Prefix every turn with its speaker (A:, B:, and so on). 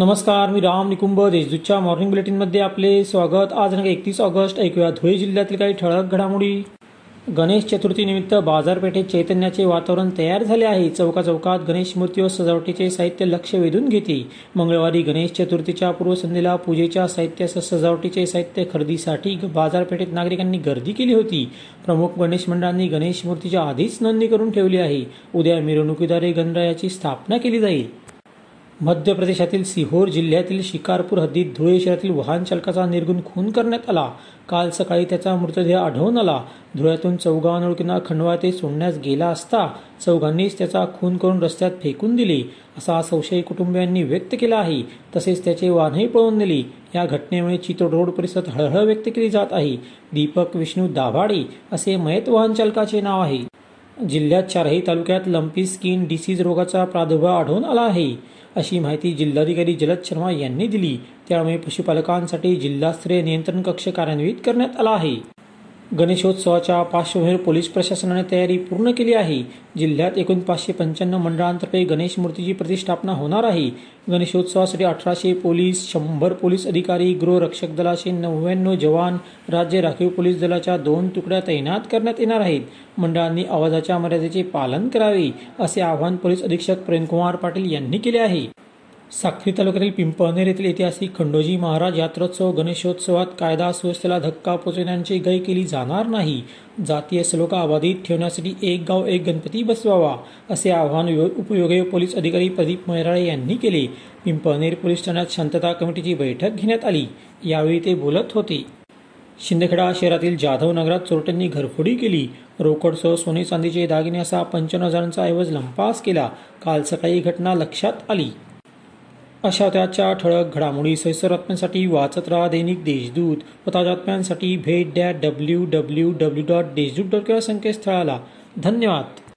A: नमस्कार मी राम निकुंभ देशदूतच्या मॉर्निंग बुलेटिनमध्ये आपले स्वागत. आज नका एकतीस ऑगस्ट ऐकूया. धुळे जिल्ह्यातील काही ठळक घडामोडी. गणेश चतुर्थीनिमित्त बाजारपेठेत चैतन्याचे वातावरण तयार झाले आहे. चौका चौकात गणेश मूर्ती व सजावटीचे साहित्य लक्ष वेधून घेते. मंगळवारी गणेश चतुर्थीच्या पूर्वसंध्येला पूजेच्या साहित्यासह सजावटीचे साहित्य खरेदीसाठी बाजारपेठेत नागरिकांनी गर्दी केली होती. प्रमुख गणेश मंडळांनी गणेश मूर्तीच्या आधीच नोंदणी करून ठेवली आहे. उद्या मिरवणुकीद्वारे गणरायाची स्थापना केली जाईल. मध्य प्रदेशातील सिहोर जिल्ह्यातील शिकारपूर हद्दीत धुळे शहरातील वाहन चालकाचा निर्गुण खून करण्यात आला. काल सकाळी त्याचा मृतदेह आढळून आला. धुळ्यातून चौगाव खंडवा ते सोडण्यास गेला असता चौघांनीच त्याचा खून करून रस्त्यात फेकून दिले असा संशय कुटुंबियांनी व्यक्त केला आहे. तसेच त्याचे वाहनही पळून नेले. या घटनेमुळे चितोड रोड परिसरात हळहळ व्यक्त केली जात आहे. दीपक विष्णू दाभाडे असे मयत वाहन चालकाचे नाव आहे. जिल्ह्यात चारही तालुक्यात लंपी स्किन डिसीज रोगाचा प्रादुर्भाव आढळून आला आहे. अशी माहिती जिल्हाधिकारी जलद शर्मा यांनी दिली. त्यामुळे पशुपालकांसाठी जिल्हास्तरीय नियंत्रण कक्ष कार्यान्वित करण्यात आला आहे. गणेशोत्सवाच्या पार्श्वभूमीवर पोलीस प्रशासनाने तयारी पूर्ण केली आहे. जिल्ह्यात एकूण पाचशे पंच्याण्णव मंडळांतर्फे गणेश मूर्तीची प्रतिष्ठापना होणार आहे. गणेशोत्सवासाठी अठराशे पोलीस शंभर पोलीस अधिकारी गृहरक्षक दलाचे नव्याण्णव जवान राज्य राखीव पोलीस दलाच्या दोन तुकड्या तैनात करण्यात येणार आहेत. मंडळांनी आवाजाच्या मर्यादेचे पालन करावे असे आवाहन पोलीस अधीक्षक प्रेमकुमार पाटील यांनी केले आहे. साक्री तालुक्यातील पिंपळनेर येथील ऐतिहासिक खंडोजी महाराज यात्रोत्सव गणेशोत्सवात कायदा सुव्यवस्थेला धक्का पोचविण्याची गय केली जाणार नाही. जातीय सलोखा अबाधित ठेवण्यासाठी एक गाव एक गणपती बसवावा असे आवाहन उपयोगी पोलीस अधिकारी प्रदीप मैराळे यांनी केले. पिंपळनेर पोलीस ठाण्यात शांतता कमिटीची बैठक घेण्यात आली. यावेळी ते बोलत होते. शिंदखेडा शहरातील जाधव नगरात चोरट्यांनी घरफोडी केली. रोकडसह सोने चांदीचे दागिने असा पंच्याण्णव हजारांचा ऐवज लंपास केला. काल सकाळी घटना लक्षात आली. अशा त्याच्या ठळक घडामोडी सैसर बातम्यांसाठी वाचत राहा दैनिक देशदूत व ताज्या बातम्यांसाठी भेट द्या W W W dot Deshdoot dot संकेतस्थळाला. धन्यवाद.